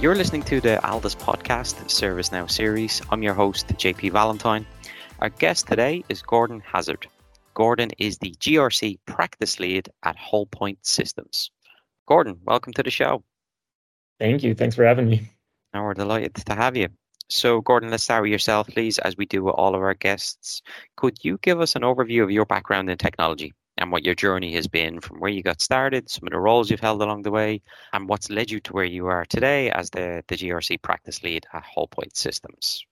You're listening to the Alldus podcast ServiceNow series. I'm your host, JP Valentine. Our guest today is Gordon Hazzard. Gordon is the GRC practice lead at Wholepoint Systems. Gordon, welcome to the show. Thank you. Thanks for having me. Now we're delighted to have you. So, Gordon, let's start with yourself, please, as we do with all of our guests. Could you give us an overview of your background in technology? And what your journey has been from where you got started, some of the roles you've held along the way, and what's led you to where you are today as the, the GRC practice lead at Wholepoint Systems.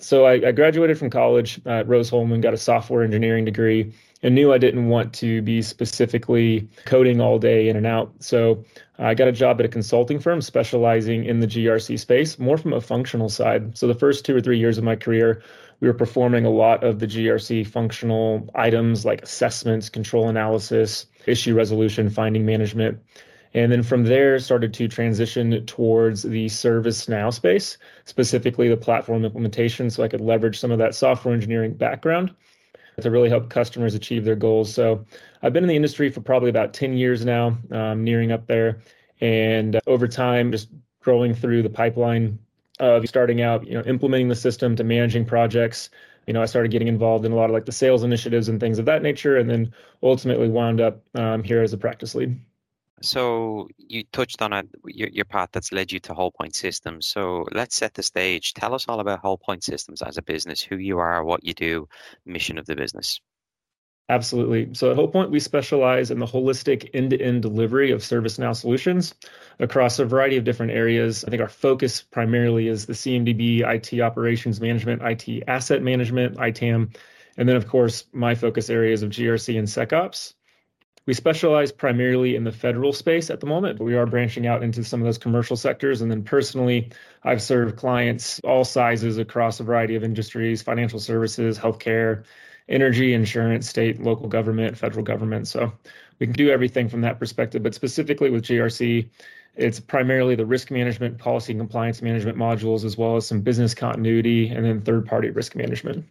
So I, I graduated from college at Rose-Hulman, got a software engineering degree, and knew I didn't want to be specifically coding all day in and out. So I got a job at a consulting firm specializing in the GRC space, more from a functional side. So the first two or three years of my career we were performing a lot of the GRC functional items like assessments, control analysis, issue resolution, finding management. And then from there, started to transition towards the ServiceNow space, specifically the platform implementation, so I could leverage some of that software engineering background to really help customers achieve their goals. So I've been in the industry for probably about 10 years now, um, nearing up there. And over time, just growing through the pipeline of starting out, you know, implementing the system to managing projects. You know, I started getting involved in a lot of like the sales initiatives and things of that nature, and then ultimately wound up um, here as a practice lead. So you touched on it, your, your path that's led you to Wholepoint Systems. So let's set the stage. Tell us all about Wholepoint Systems as a business, who you are, what you do, mission of the business. Absolutely. So at Wholepoint, we specialize in the holistic end to end delivery of ServiceNow solutions across a variety of different areas. I think our focus primarily is the CMDB, IT operations management, IT asset management, ITAM, and then, of course, my focus areas of GRC and SecOps. We specialize primarily in the federal space at the moment, but we are branching out into some of those commercial sectors. And then personally, I've served clients all sizes across a variety of industries, financial services, healthcare, energy, insurance, state, local government, federal government. So we can do everything from that perspective. But specifically with GRC, it's primarily the risk management, policy and compliance management modules, as well as some business continuity and then third party risk management.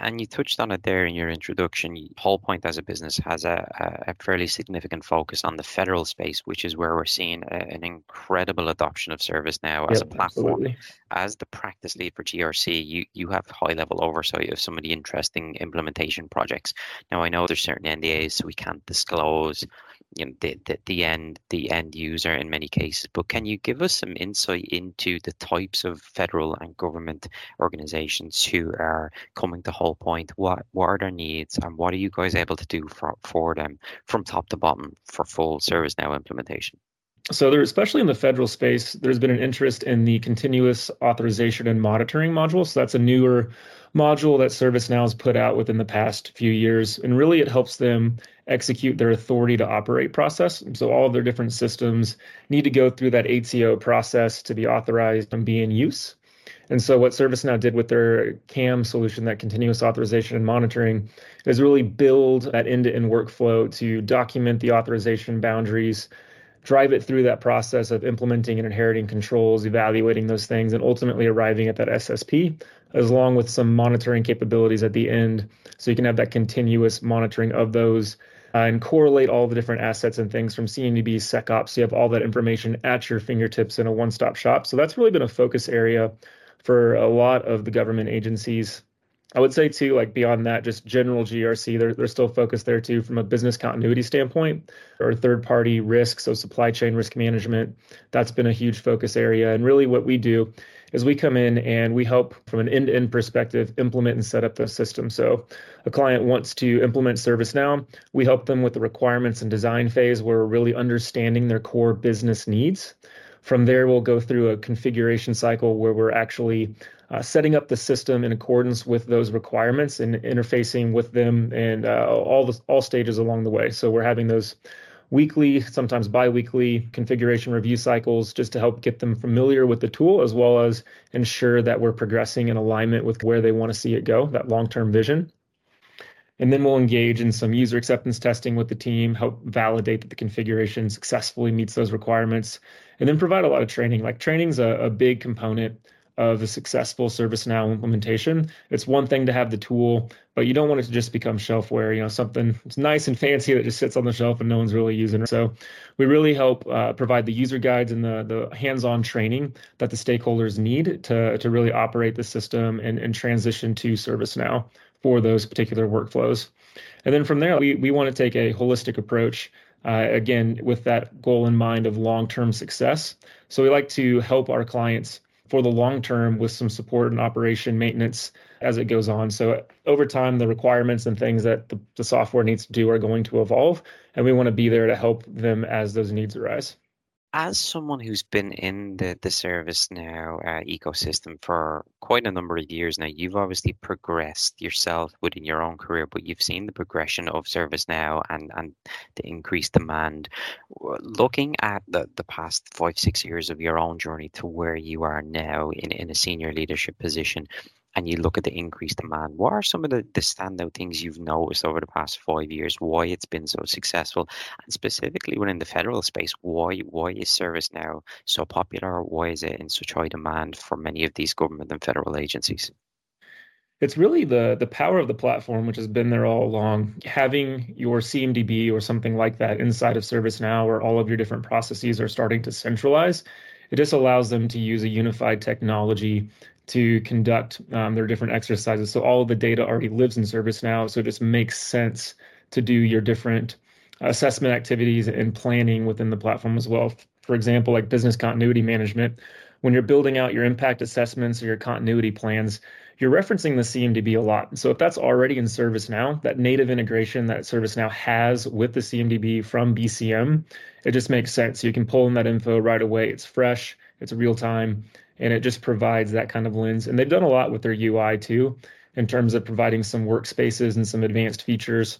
And you touched on it there in your introduction. Wholepoint as a business has a, a fairly significant focus on the federal space, which is where we're seeing a, an incredible adoption of ServiceNow as yep, a platform. Absolutely. As the practice lead for GRC, you, you have high level oversight of some of the interesting implementation projects. Now, I know there's certain NDAs, so we can't disclose you know the, the, the end the end user in many cases but can you give us some insight into the types of federal and government organizations who are coming to Wholepoint what what are their needs and what are you guys able to do for, for them from top to bottom for full ServiceNow implementation so there, especially in the federal space, there's been an interest in the continuous authorization and monitoring module. So that's a newer module that ServiceNow has put out within the past few years, and really it helps them execute their authority to operate process. So all of their different systems need to go through that ATO process to be authorized and be in use. And so what ServiceNow did with their CAM solution, that continuous authorization and monitoring, is really build that end-to-end workflow to document the authorization boundaries, drive it through that process of implementing and inheriting controls, evaluating those things, and ultimately arriving at that SSP, as long with some monitoring capabilities at the end. So you can have that continuous monitoring of those uh, and correlate all the different assets and things from CMDB, SecOps. So you have all that information at your fingertips in a one stop shop. So that's really been a focus area for a lot of the government agencies I would say too, like beyond that, just general GRC, they're, they're still focused there too from a business continuity standpoint or third party risk. So supply chain risk management, that's been a huge focus area. And really what we do is we come in and we help from an end to end perspective implement and set up the system. So a client wants to implement ServiceNow, we help them with the requirements and design phase where we're really understanding their core business needs. From there, we'll go through a configuration cycle where we're actually uh, setting up the system in accordance with those requirements and interfacing with them and uh, all the all stages along the way. So we're having those weekly, sometimes bi-weekly configuration review cycles just to help get them familiar with the tool as well as ensure that we're progressing in alignment with where they want to see it go, that long-term vision. And then we'll engage in some user acceptance testing with the team, help validate that the configuration successfully meets those requirements, and then provide a lot of training. Like training's a, a big component of a successful ServiceNow implementation. It's one thing to have the tool, but you don't want it to just become shelfware, you know, something it's nice and fancy that just sits on the shelf and no one's really using it. So we really help uh, provide the user guides and the, the hands-on training that the stakeholders need to, to really operate the system and, and transition to ServiceNow for those particular workflows. And then from there, we, we want to take a holistic approach, uh, again, with that goal in mind of long term success. So we like to help our clients for the long term with some support and operation maintenance as it goes on. So over time, the requirements and things that the, the software needs to do are going to evolve, and we want to be there to help them as those needs arise as someone who's been in the, the ServiceNow uh, ecosystem for quite a number of years now, you've obviously progressed yourself within your own career, but you've seen the progression of ServiceNow and, and the increased demand. Looking at the, the past five, six years of your own journey to where you are now in, in a senior leadership position, and you look at the increased demand, what are some of the, the standout things you've noticed over the past five years, why it's been so successful, and specifically within the federal space, why why is ServiceNow so popular? Why is it in such high demand for many of these government and federal agencies? It's really the the power of the platform, which has been there all along. Having your CMDB or something like that inside of ServiceNow, where all of your different processes are starting to centralize, it just allows them to use a unified technology to conduct um, their different exercises. So all of the data already lives in ServiceNow. So it just makes sense to do your different assessment activities and planning within the platform as well. For example, like business continuity management, when you're building out your impact assessments or your continuity plans, you're referencing the CMDB a lot. So if that's already in ServiceNow, that native integration that ServiceNow has with the CMDB from BCM, it just makes sense. You can pull in that info right away. It's fresh, it's real time, and it just provides that kind of lens. And they've done a lot with their UI too, in terms of providing some workspaces and some advanced features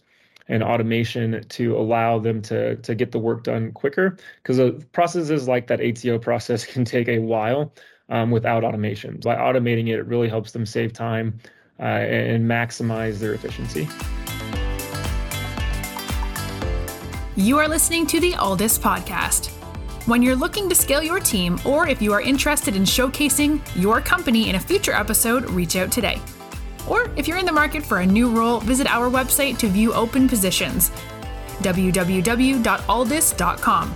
and automation to allow them to to get the work done quicker. Because processes like that ATO process can take a while um, without automation. By automating it, it really helps them save time uh, and maximize their efficiency. You are listening to the Alldus podcast when you're looking to scale your team, or if you are interested in showcasing your company in a future episode, reach out today. Or if you're in the market for a new role, visit our website to view open positions www.alldus.com.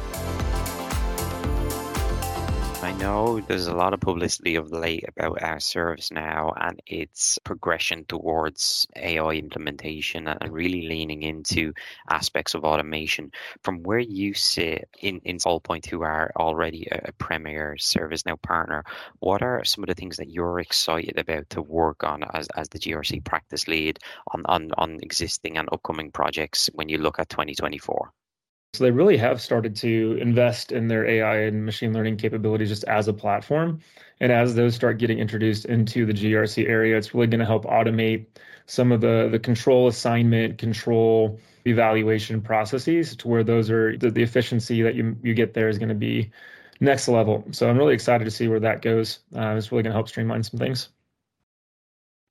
Know there's a lot of publicity of late about our ServiceNow and its progression towards AI implementation and really leaning into aspects of automation. From where you sit in, in SailPoint, who are already a, a premier ServiceNow partner, what are some of the things that you're excited about to work on as, as the GRC practice lead on, on, on existing and upcoming projects when you look at 2024? So they really have started to invest in their AI and machine learning capabilities just as a platform. And as those start getting introduced into the GRC area, it's really going to help automate some of the the control assignment, control evaluation processes to where those are the, the efficiency that you you get there is going to be next level. So I'm really excited to see where that goes. Uh, it's really going to help streamline some things.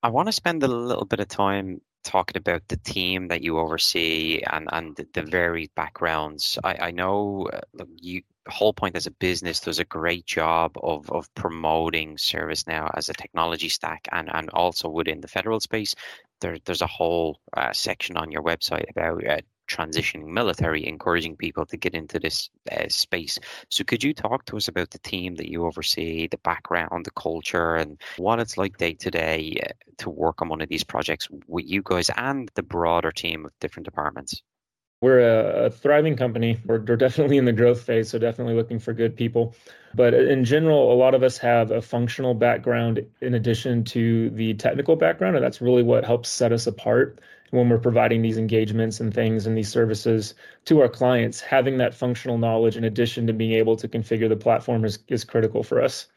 I want to spend a little bit of time talking about the team that you oversee and, and the, varied backgrounds. I, I know uh, you Wholepoint as a business does a great job of, of promoting ServiceNow as a technology stack and, and also within the federal space. There, there's a whole uh, section on your website about uh, transitioning military, encouraging people to get into this uh, space. So, could you talk to us about the team that you oversee, the background, the culture, and what it's like day to day uh, to work on one of these projects with you guys and the broader team of different departments? We're a, a thriving company. We're, we're definitely in the growth phase, so definitely looking for good people. But in general, a lot of us have a functional background in addition to the technical background, and that's really what helps set us apart when we're providing these engagements and things and these services to our clients, having that functional knowledge in addition to being able to configure the platform is, is critical for us.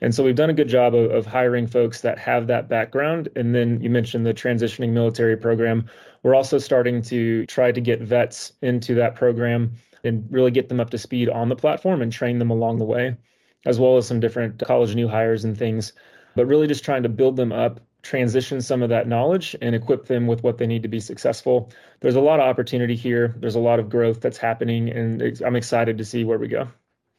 And so we've done a good job of, of hiring folks that have that background. And then you mentioned the transitioning military program. We're also starting to try to get vets into that program and really get them up to speed on the platform and train them along the way, as well as some different college new hires and things. But really just trying to build them up, transition some of that knowledge, and equip them with what they need to be successful. There's a lot of opportunity here. There's a lot of growth that's happening, and I'm excited to see where we go.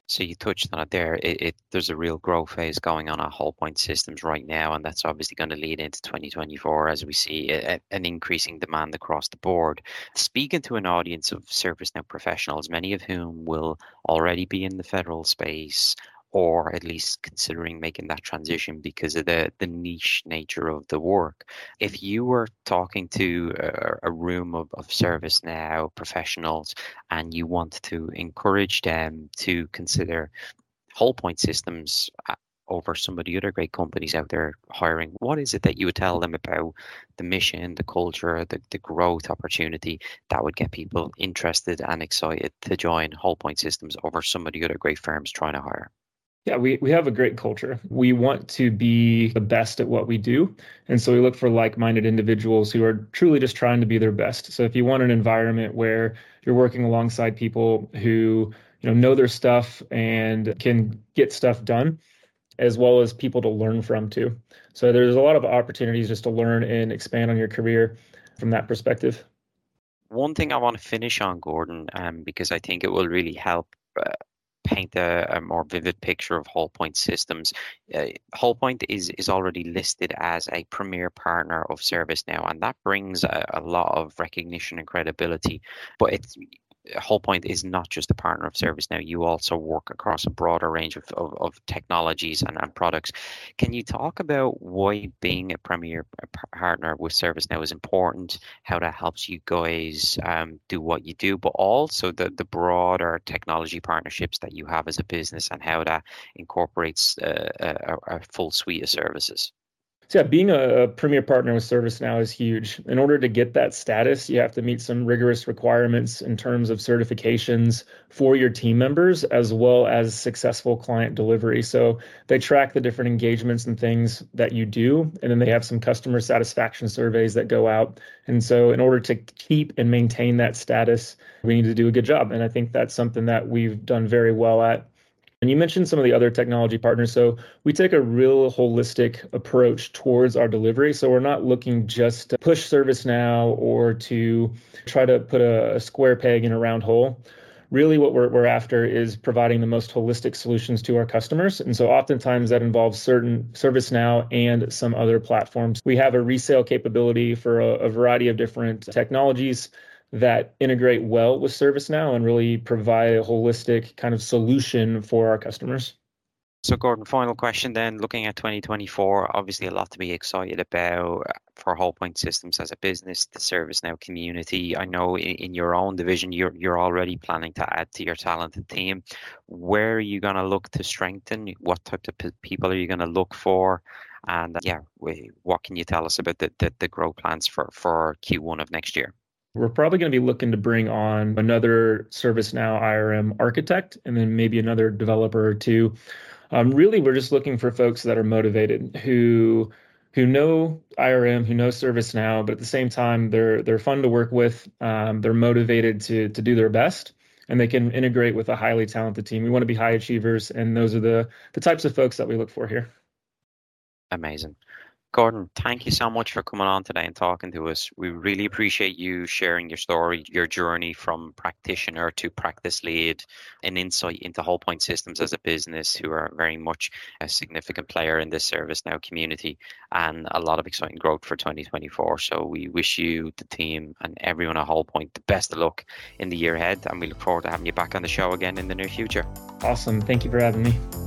So you touched on it there. It, it, there's a real growth phase going on at Wholepoint Systems right now, and that's obviously going to lead into 2024 as we see a, an increasing demand across the board. Speaking to an audience of ServiceNow professionals, many of whom will already be in the federal space or at least considering making that transition because of the, the niche nature of the work. If you were talking to a, a room of, of ServiceNow professionals and you want to encourage them to consider Wholepoint systems uh, over some of the other great companies out there hiring, what is it that you would tell them about the mission, the culture, the, the growth opportunity that would get people interested and excited to join Wholepoint Systems over some of the other great firms trying to hire? Yeah, we, we have a great culture. We want to be the best at what we do. And so we look for like minded individuals who are truly just trying to be their best. So if you want an environment where you're working alongside people who you know know their stuff and can get stuff done, as well as people to learn from too. So there's a lot of opportunities just to learn and expand on your career from that perspective. One thing I want to finish on, Gordon, um, because I think it will really help uh, paint a, a, more vivid picture of Wholepoint systems, uh, Wholepoint is is already listed as a premier partner of ServiceNow, and that brings a, a lot of recognition and credibility. But it's Wholepoint is not just a partner of ServiceNow. You also work across a broader range of, of, of technologies and, and, products. Can you talk about why being a premier partner with ServiceNow is important, how that helps you guys um, do what you do, but also the, the broader technology partnerships that you have as a business and how that incorporates uh, a, a full suite of services? So yeah, being a, premier partner with ServiceNow is huge. In order to get that status, you have to meet some rigorous requirements in terms of certifications for your team members, as well as successful client delivery. So they track the different engagements and things that you do, and then they have some customer satisfaction surveys that go out. And so in order to keep and maintain that status, we need to do a good job. And I think that's something that we've done very well at. And you mentioned some of the other technology partners. So we take a real holistic approach towards our delivery. So we're not looking just to push ServiceNow or to try to put a, a square peg in a round hole. Really, what we're, we're after is providing the most holistic solutions to our customers. And so oftentimes that involves certain ServiceNow and some other platforms. We have a resale capability for a, a variety of different technologies that integrate well with ServiceNow and really provide a holistic kind of solution for our customers. So, Gordon, final question then. Looking at 2024, obviously a lot to be excited about for Wholepoint Systems as a business, the ServiceNow community. I know in, in your own division, you're you're already planning to add to your talented team. Where are you going to look to strengthen? What type of p- people are you going to look for? And uh, yeah, we, what can you tell us about the, the, the growth plans for, for Q1 of next year? We're probably going to be looking to bring on another ServiceNow IRM architect and then maybe another developer or two. Um, really, we're just looking for folks that are motivated who who know IRM, who know ServiceNow, but at the same time they're they're fun to work with. Um, they're motivated to to do their best, and they can integrate with a highly talented team. We want to be high achievers, and those are the the types of folks that we look for here. Amazing. Gordon, thank you so much for coming on today and talking to us. We really appreciate you sharing your story, your journey from practitioner to practice lead, an insight into Wholepoint Systems as a business who are very much a significant player in this ServiceNow community and a lot of exciting growth for 2024. So we wish you, the team, and everyone at Wholepoint the best of luck in the year ahead. And we look forward to having you back on the show again in the near future. Awesome. Thank you for having me.